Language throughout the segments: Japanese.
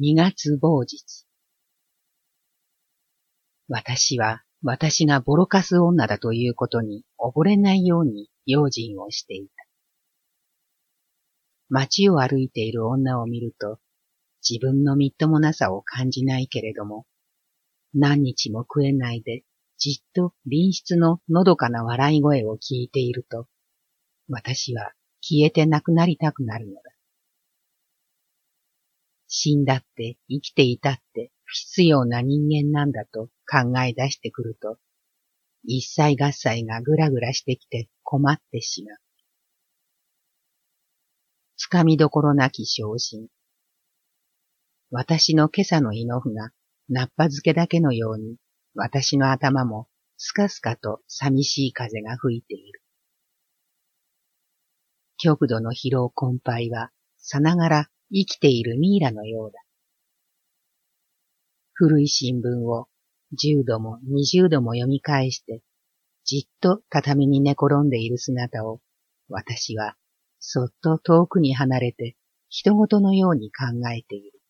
二月某日。私は私がボロカス女だということに溺れないように用心をしていた。街を歩いている女を見ると自分のみっともなさを感じないけれども、何日も食えないでじっと隣室ののどかな笑い声を聞いていると、私は消えてなくなりたくなるの。死んだって生きていたって不必要な人間なんだと考え出してくると、一切合切がぐらぐらしてきて困ってしまう。つかみどころなき昇進。私の今朝の胃の符が、ナッパ漬けだけのように、私の頭もスカスカと寂しい風が吹いている。極度の疲労困憊は、さながら生きているミイラのようだ。古い新聞を十度も二十度も読み返して、じっと畳に寝転んでいる姿を、私はそっと遠くに離れて、人事のように考えている。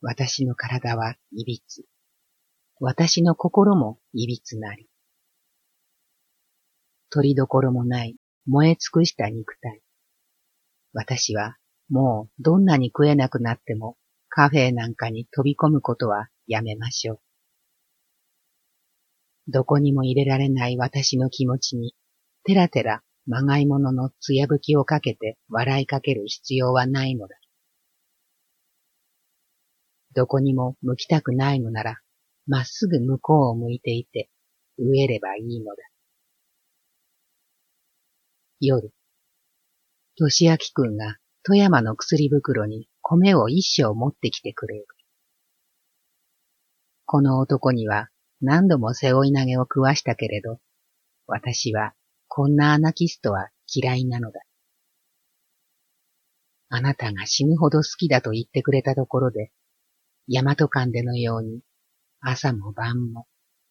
私の体はいびつ。私の心もいびつなり。取りどころもない燃え尽くした肉体。私はもうどんなに食えなくなってもカフェなんかに飛び込むことはやめましょう。どこにも入れられない私の気持ちに、てらてらまがいもののつやぶきをかけて笑いかける必要はないのだ。どこにも向きたくないのなら、まっすぐ向こうを向いていて、植えればいいのだ。夜、としあきくんが富山の薬袋に米を一升持ってきてくれる。この男には何度も背負い投げを食わしたけれど、私はこんなアナキストは嫌いなのだ。あなたが死ぬほど好きだと言ってくれたところで、大和館でのように、朝も晩も、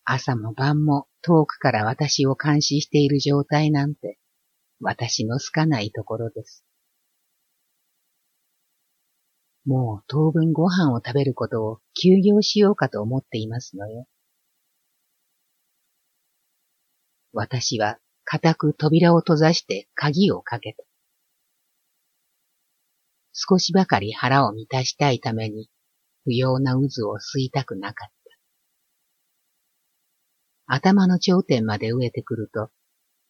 朝も晩も遠くから私を監視している状態なんて、私の好かないところです。もう当分ご飯を食べることを休業しようかと思っていますのよ。私は固く扉を閉ざして鍵をかけた。少しばかり腹を満たしたいために不要な渦を吸いたくなかった。頭の頂点まで飢えてくると、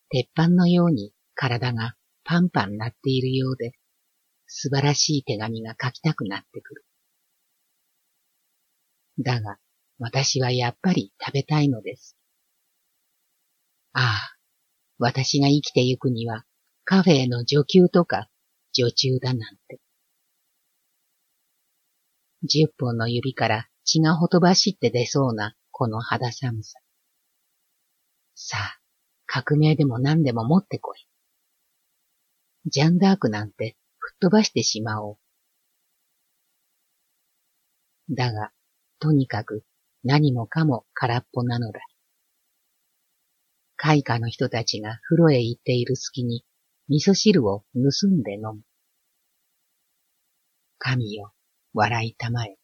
鉄板のように体がパンパンなっているようで、素晴らしい手紙が書きたくなってくる。だが、私はやっぱり食べたいのです。ああ、私が生きてゆくには、カフェへの女給とか、女中だなんて。十本の指から血がほとばしって出そうな、この肌寒さ。さあ、革命でも何でも持ってこい。ジャンダークなんて吹っ飛ばしてしまおう。だが、とにかく何もかも空っぽなのだ。開花の人たちが風呂へ行っている隙に味噌汁を盗んで飲む。神よ、笑いたまえ、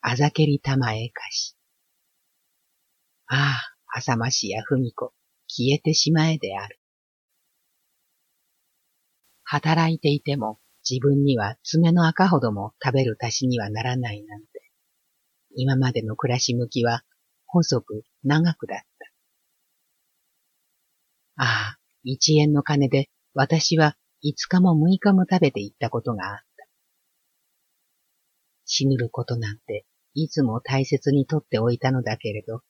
あざけりたまえかし。ああ、浅ましやふみこ、消えてしまえである。働いていても自分には爪の赤ほども食べる足しにはならないなんて、今までの暮らし向きは細く長くだった。ああ、一円の金で私は五日も六日も食べていったことがあった。死ぬることなんていつも大切にとっておいたのだけれど、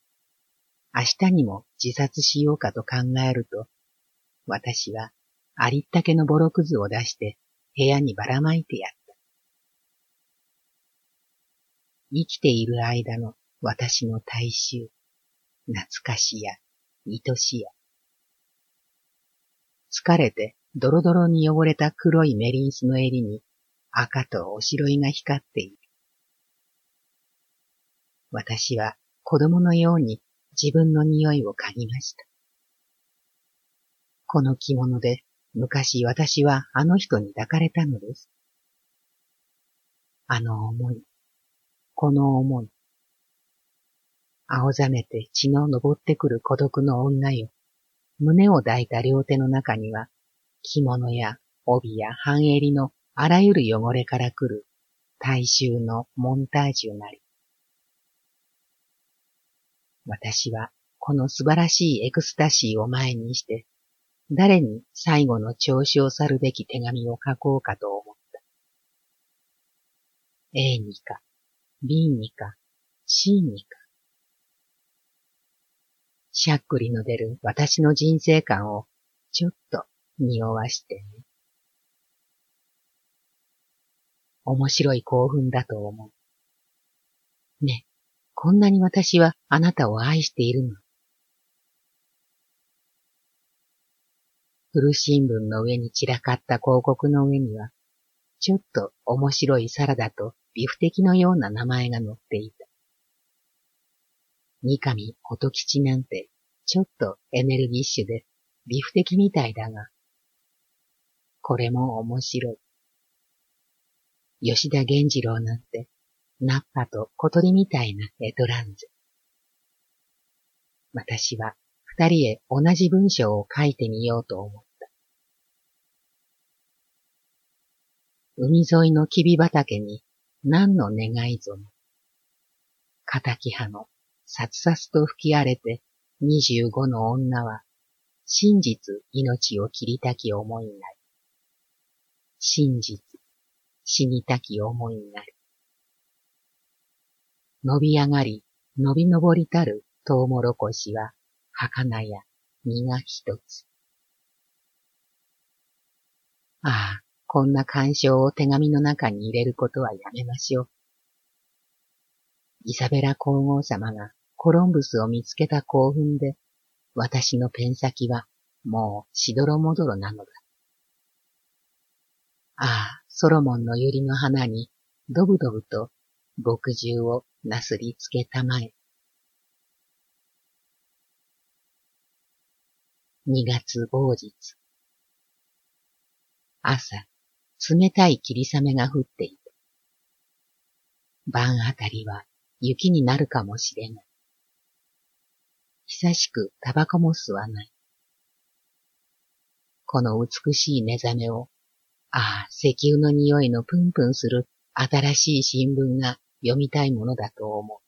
明日にも自殺しようかと考えると、私はありったけのボロクズを出して部屋にばらまいてやった。生きている間の私の大衆、懐かしや、愛しや。疲れてドロドロに汚れた黒いメリンスの襟に赤とおしろいが光っている。私は子供のように自分の匂いを嗅ぎました。この着物で昔私はあの人に抱かれたのです。あの思い、この思い。青ざめて血の昇ってくる孤独の女よ。胸を抱いた両手の中には、着物や帯や半襟のあらゆる汚れから来る大衆のモンタージュなり。私はこの素晴らしいエクスタシーを前にして、誰に最後の調子を去るべき手紙を書こうかと思った。A にか、B にか、C にか。しゃっくりの出る私の人生観をちょっと匂わしてね。面白い興奮だと思う。ね、こんなに私はあなたを愛しているの。古新聞の上に散らかった広告の上には、ちょっと面白いサラダとビフテキのような名前が載っていた。三上音吉なんて、ちょっとエネルギッシュで、ビフテキみたいだが、これも面白い。吉田源次郎なんて、ナッパと小鳥みたいなエトランズ。私は二人へ同じ文章を書いてみようと思った。海沿いのキビ畑に何の願いぞも。仇派のさつさつと吹き荒れて二十五の女は真実命を切りたき思いになり。真実死にたき思いになり。伸び上がり、伸び登りたるトウモロコシは、儚や実が一つ。ああ、こんな干渉を手紙の中に入れることはやめましょう。イザベラ皇后様がコロンブスを見つけた興奮で、私のペン先はもうしどろもどろなのだ。ああ、ソロモンの百合の花に、どぶどぶと墨汁をなすりつけたまえ。二月某日。朝、冷たい霧雨が降っていた。晩あたりは雪になるかもしれない。久しくタバコも吸わない。この美しい目覚めを、ああ、石油の匂いのプンプンする新しい新聞が読みたいものだと思う。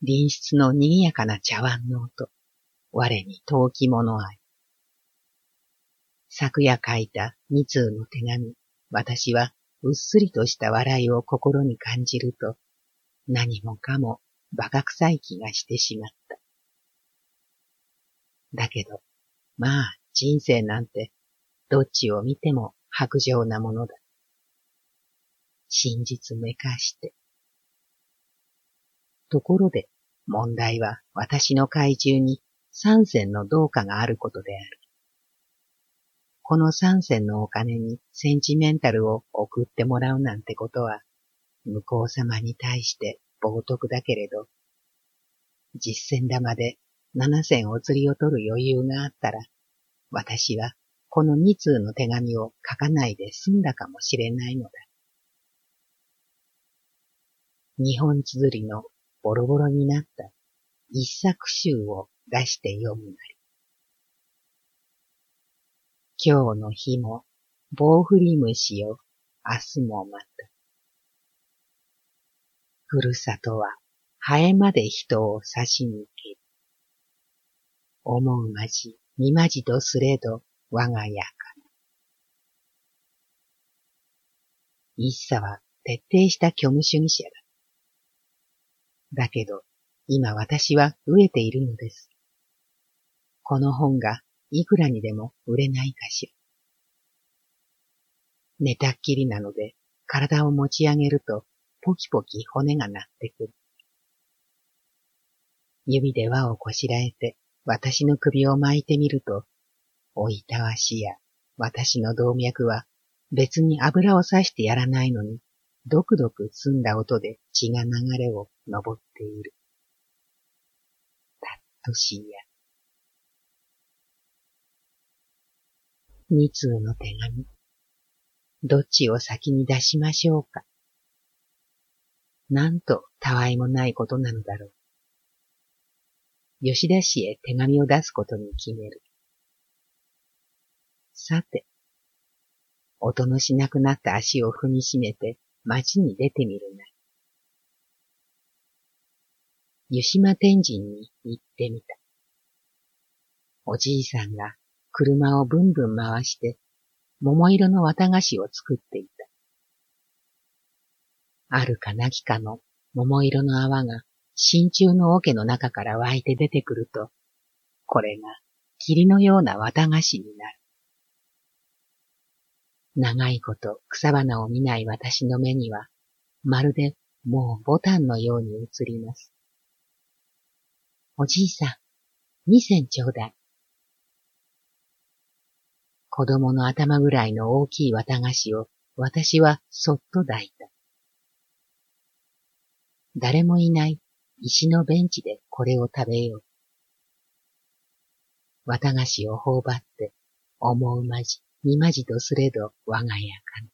隣室の賑やかな茶碗の音、我に陶器物愛。昨夜書いた二通の手紙、私はうっすりとした笑いを心に感じると、何もかも馬鹿臭い気がしてしまった。だけど、まあ人生なんて、どっちを見ても白状なものだ。真実めかして。ところで、問題は私の怪獣に三銭の銅貨があることである。この三銭のお金にセンチメンタルを送ってもらうなんてことは、向こう様に対して冒涜だけれど、実践玉で七銭お釣りを取る余裕があったら、私はこの二通の手紙を書かないで済んだかもしれないのだ。日本綴りのボロボロになった一作集を出して読むなり。今日の日も棒振り虫よ、明日もまた。ふるさとはハエまで人を刺しに行ける。思うまじ、みまじとすれど我が家かな。一茶は徹底した虚無主義者だ。だけど、今私は飢えているのです。この本がいくらにでも売れないかしら。寝たっきりなので、体を持ち上げると、ポキポキ骨が鳴ってくる。指で輪をこしらえて、私の首を巻いてみると、おいたわしや、私の動脈は、別に油を刺してやらないのに、ドクドク澄んだ音で血が流れを登っている。たっとしいや。二通の手紙。どっちを先に出しましょうか。なんとたわいもないことなのだろう。吉田氏へ手紙を出すことに決める。さて、音のしなくなった足を踏みしめて街に出てみるな。湯島天神に行ってみた。おじいさんが車をブンブン回して桃色の綿菓子を作っていた。あるかなきかの桃色の泡が真鍮の桶の中から湧いて出てくると、これが霧のような綿菓子になる。長いこと草花を見ない私の目には、まるでもうボタンのように映ります。おじいさん、二銭ちょうだい。子供の頭ぐらいの大きい綿菓子を私はそっと抱いた。誰もいない石のベンチでこれを食べよう。綿菓子を頬張って思うまじにまじとすれど我が家かに。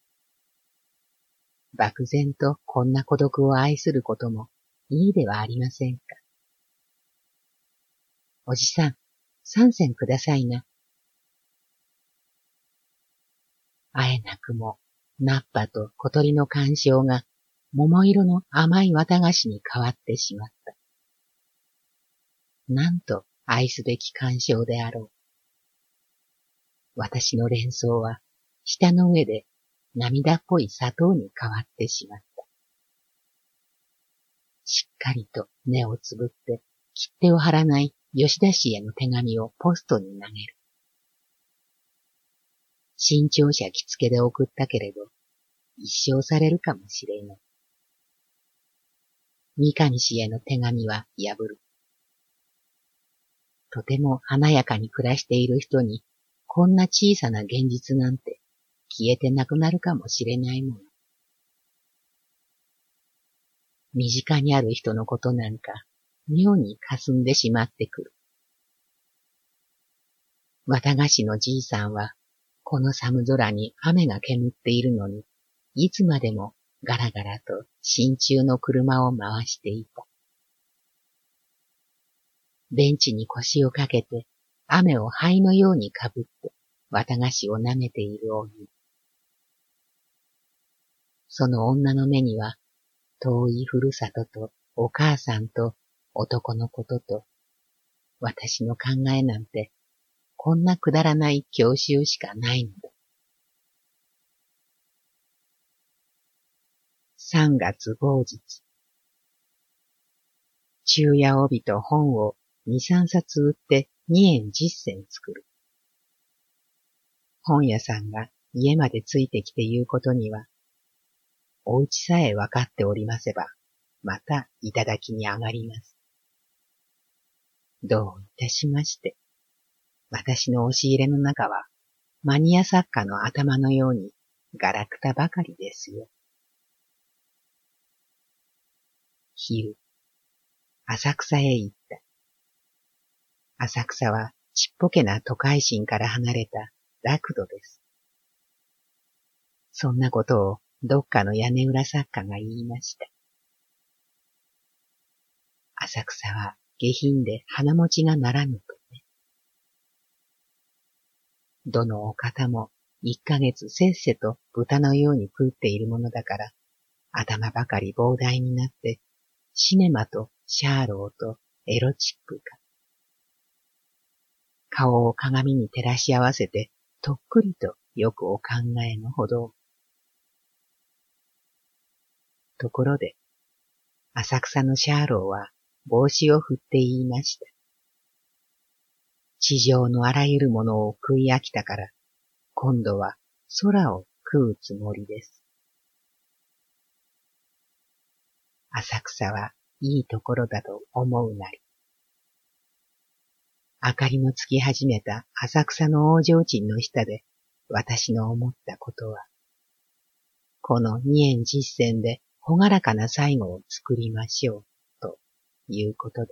漠然とこんな孤独を愛することもいいではありませんか。おじさん、三銭くださいな。あえなくも、ナッパと小鳥の干渉が桃色の甘い綿菓子に変わってしまった。なんと愛すべき干渉であろう。私の連想は舌の上で涙っぽい砂糖に変わってしまった。しっかりと目をつぶって切手を貼らない吉田氏への手紙をポストに投げる。新潮社着付けで送ったけれど、一生されるかもしれない。三上氏への手紙は破る。とても華やかに暮らしている人にこんな小さな現実なんて消えてなくなるかもしれないもの。身近にある人のことなんか妙に霞んでしまってくる。綿菓子のじいさんは、この寒空に雨が煙っているのに、いつまでもガラガラと真鍮の車を回していた。ベンチに腰をかけて雨を灰のようにかぶって綿菓子を舐めている鬼。その女の目には遠いふるさととお母さんと男のことと私の考えなんてこんなくだらない教習しかないのだ。三月某日。昼夜帯と本を二三冊売って二円十銭作る。本屋さんが家までついてきて言うことには、お家さえ分かっておりませば、またいただきに上がります。どういたしまして、私の押し入れの中は、マニア作家の頭のようにガラクタばかりですよ。昼、浅草へ行った。浅草はちっぽけな都会心から離れた楽土です。そんなことをどっかの屋根裏作家が言いました。浅草は下品で花持ちがならぬとね。どのお方も一ヶ月せっせと豚のように食っているものだから、頭ばかり膨大になって、シネマとシャーローとエロチックか。顔を鏡に照らし合わせて、とっくりとよくお考えのほど。ところで、浅草のシャーローは帽子を振って言いました。地上のあらゆるものを食い飽きたから、今度は空を食うつもりです。浅草はいいところだと思うなり。明かりのつき始めた浅草の大提灯の下で私の思ったことは、この二円実践でほがらかな最後を作りましょう、ということだ。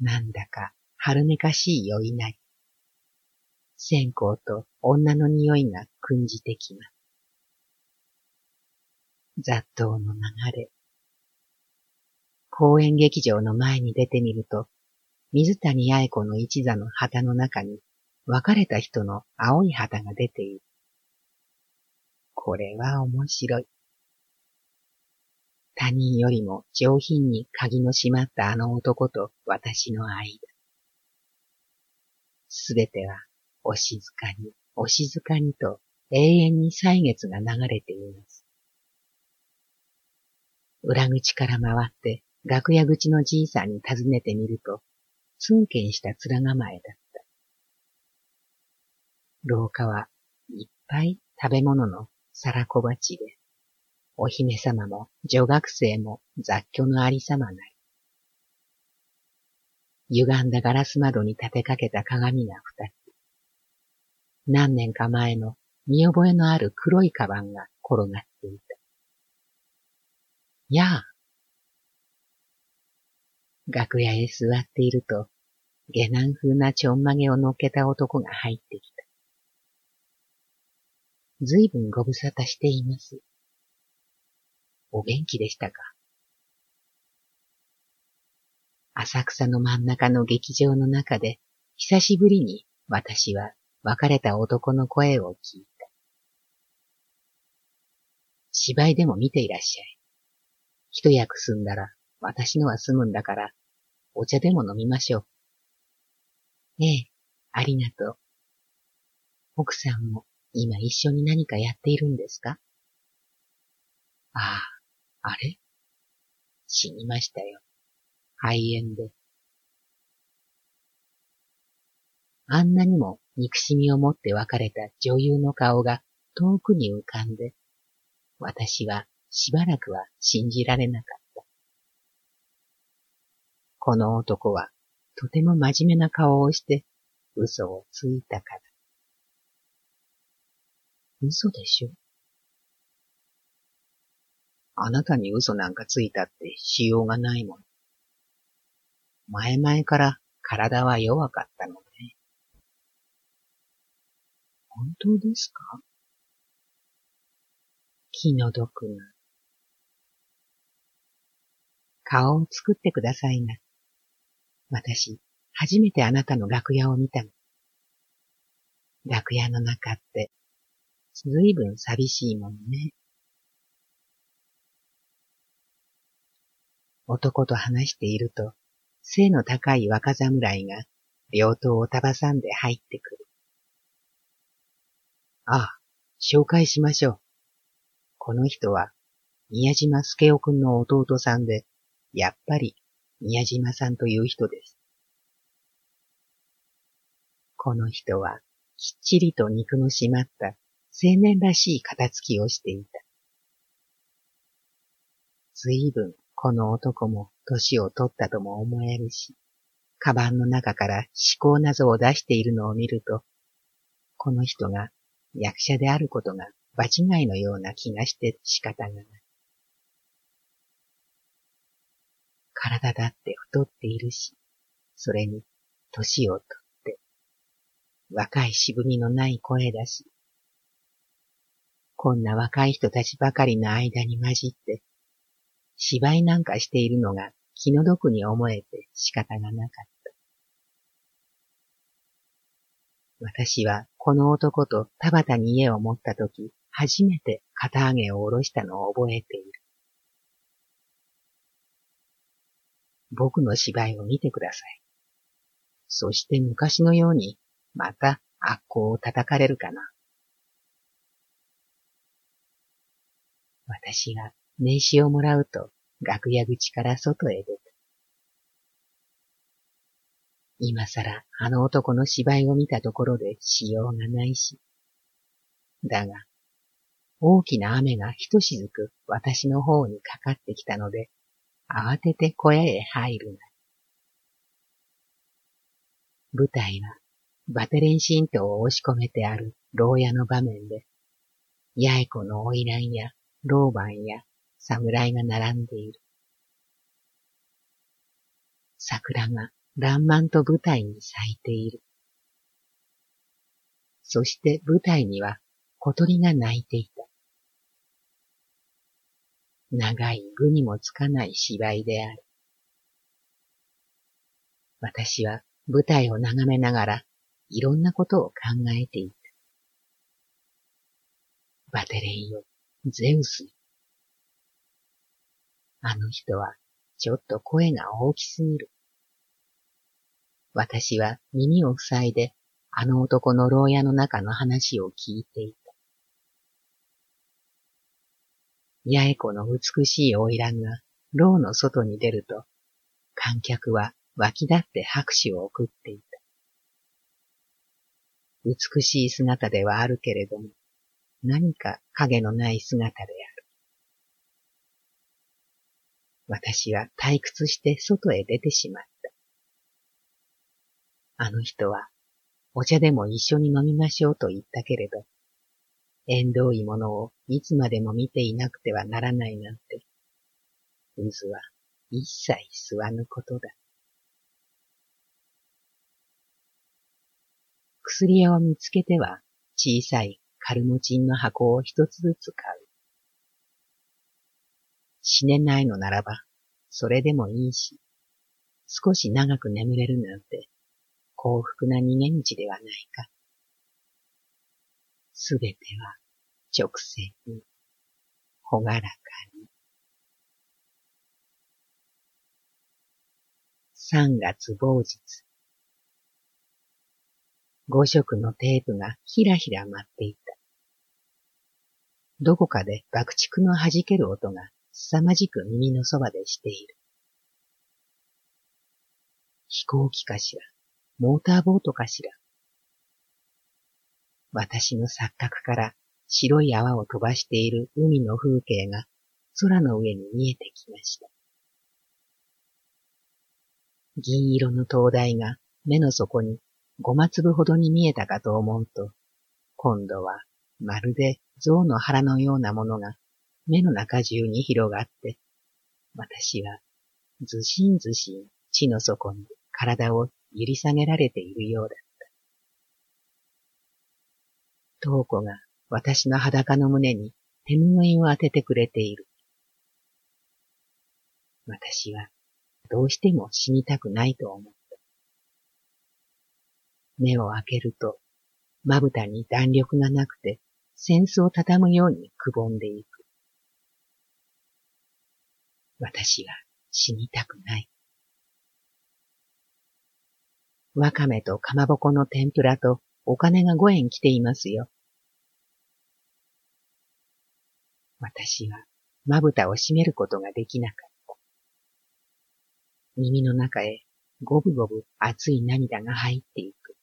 なんだか春めかしい酔いなり。線香と女の匂いが訓じてきます。雑踏の流れ。公園劇場の前に出てみると、水谷八重子の一座の旗の中に別れた人の青い旗が出ている。これは面白い。他人よりも上品に鍵の閉まったあの男と私の間。すべてはお静かに、お静かにと永遠に歳月が流れています。裏口から回って楽屋口のじいさんに尋ねてみると、ツンケンした面構えだった。廊下はいっぱい食べ物の皿小鉢で、お姫様も女学生も雑居のありさまない。歪んだガラス窓に立てかけた鏡が二つ。何年か前の見覚えのある黒いカバンが転がっていた。やあ。楽屋へ座っていると、下男風なちょんまげを乗っけた男が入ってきた。ずいぶんご無沙汰しています。お元気でしたか？浅草の真ん中の劇場の中で、久しぶりに私は別れた男の声を聞いた。芝居でも見ていらっしゃい。一役済んだら私のは済むんだから、お茶でも飲みましょう。ええ、ありがとう。奥さんも今一緒に何かやっているんですか？ああ、あれ？死にましたよ。肺炎で。あんなにも憎しみを持って別れた女優の顔が遠くに浮かんで、私はしばらくは信じられなかった。この男はとても真面目な顔をして嘘をついたから。嘘でしょ？あなたに嘘なんかついたってしようがないもん。前々から体は弱かったのね。本当ですか？気の毒な。顔を作ってくださいな。私、初めてあなたの楽屋を見たの。楽屋の中って、ずいぶん寂しいもんね。男と話していると、背の高い若侍が両刀をたばさんで入ってくる。ああ、紹介しましょう。この人は、宮島助夫くんの弟さんで、やっぱり、宮島さんという人です。この人は、きっちりと肉の締まった青年らしい肩つきをしていた。ずいぶんこの男も年を取ったとも思えるし、カバンの中から思考謎を出しているのを見ると、この人が役者であることが場違いのような気がして仕方がない。体だって太っているし、それに年をとって、若い渋みのない声だし、こんな若い人たちばかりの間に混じって、芝居なんかしているのが気の毒に思えて仕方がなかった。私はこの男と田畑に家を持ったとき、初めて肩上げを下ろしたのを覚えている。僕の芝居を見てください。そして昔のように、また悪行を叩かれるかな。私が名刺をもらうと、楽屋口から外へ出た。今さらあの男の芝居を見たところでしようがないし。だが、大きな雨がひとしずく私の方にかかってきたので、慌てて小屋へ入るな。舞台はバテレンシントを押し込めてある牢屋の場面で、八重子の花魁や老板や侍が並んでいる。桜が爛漫と舞台に咲いている。そして舞台には小鳥が鳴いていた。長い具にもつかない芝居である。私は舞台を眺めながらいろんなことを考えていた。バテレイよ、ゼウス。あの人はちょっと声が大きすぎる。私は耳を塞いであの男の牢屋の中の話を聞いていた。八重子の美しい花魁が牢の外に出ると、観客は湧き立って拍手を送っていた。美しい姿ではあるけれども、何か影のない姿である。私は退屈して外へ出てしまった。あの人は、お茶でも一緒に飲みましょうと言ったけれど、縁遠いものをいつまでも見ていなくてはならないなんて、渦は一切吸わぬことだ。薬屋を見つけては小さいカルモチンの箱を一つずつ買う。死ねないのならば、それでもいいし、少し長く眠れるなんて幸福な逃げ道ではないか。すべては直線に、ほがらかに。三月某日。五色のテープがひらひら舞っていた。どこかで爆竹の弾ける音が凄まじく耳のそばでしている。飛行機かしら、モーターボートかしら。私の錯覚から白い泡を飛ばしている海の風景が空の上に見えてきました。銀色の灯台が目の底にごま粒ほどに見えたかと思うと、今度はまるで象の腹のようなものが目の中中に広がって、私はずしんずしん地の底に体を揺り下げられているようだ。東子が私の裸の胸に手ぬぐいを当ててくれている。私はどうしても死にたくないと思った。目を開けると、まぶたに弾力がなくて、扇子を畳むようにくぼんでいく。私は死にたくない。わかめとかまぼこの天ぷらとお金が5円来ていますよ。私はまぶたを閉めることができなかった。耳の中へごぶごぶ熱い涙が入っていく。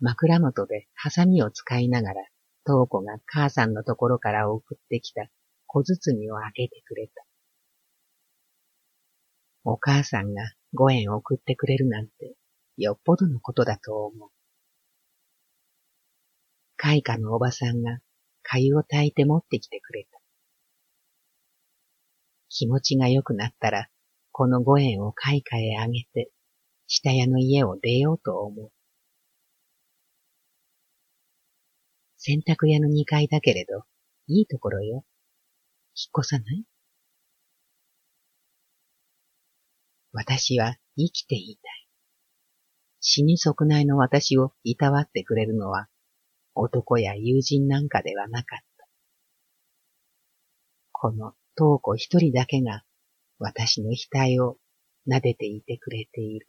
枕元でハサミを使いながら、東子が母さんのところから送ってきた小包をあげてくれた。お母さんが5円送ってくれるなんて、よっぽどのことだと思う。開花のおばさんが粥を炊いて持ってきてくれた。気持ちが良くなったら、この5円を開花へあげて、下屋の家を出ようと思う。洗濯屋の2階だけれど、いいところよ。引っ越さない？私は生きていたい。死に損ないの私をいたわってくれるのは、男や友人なんかではなかった。この東子一人だけが私の額を撫でていてくれている。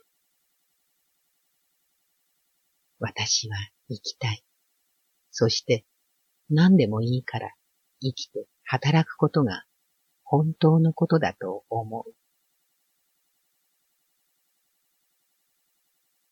私は生きたい。そして何でもいいから生きて働くことが本当のことだと思う。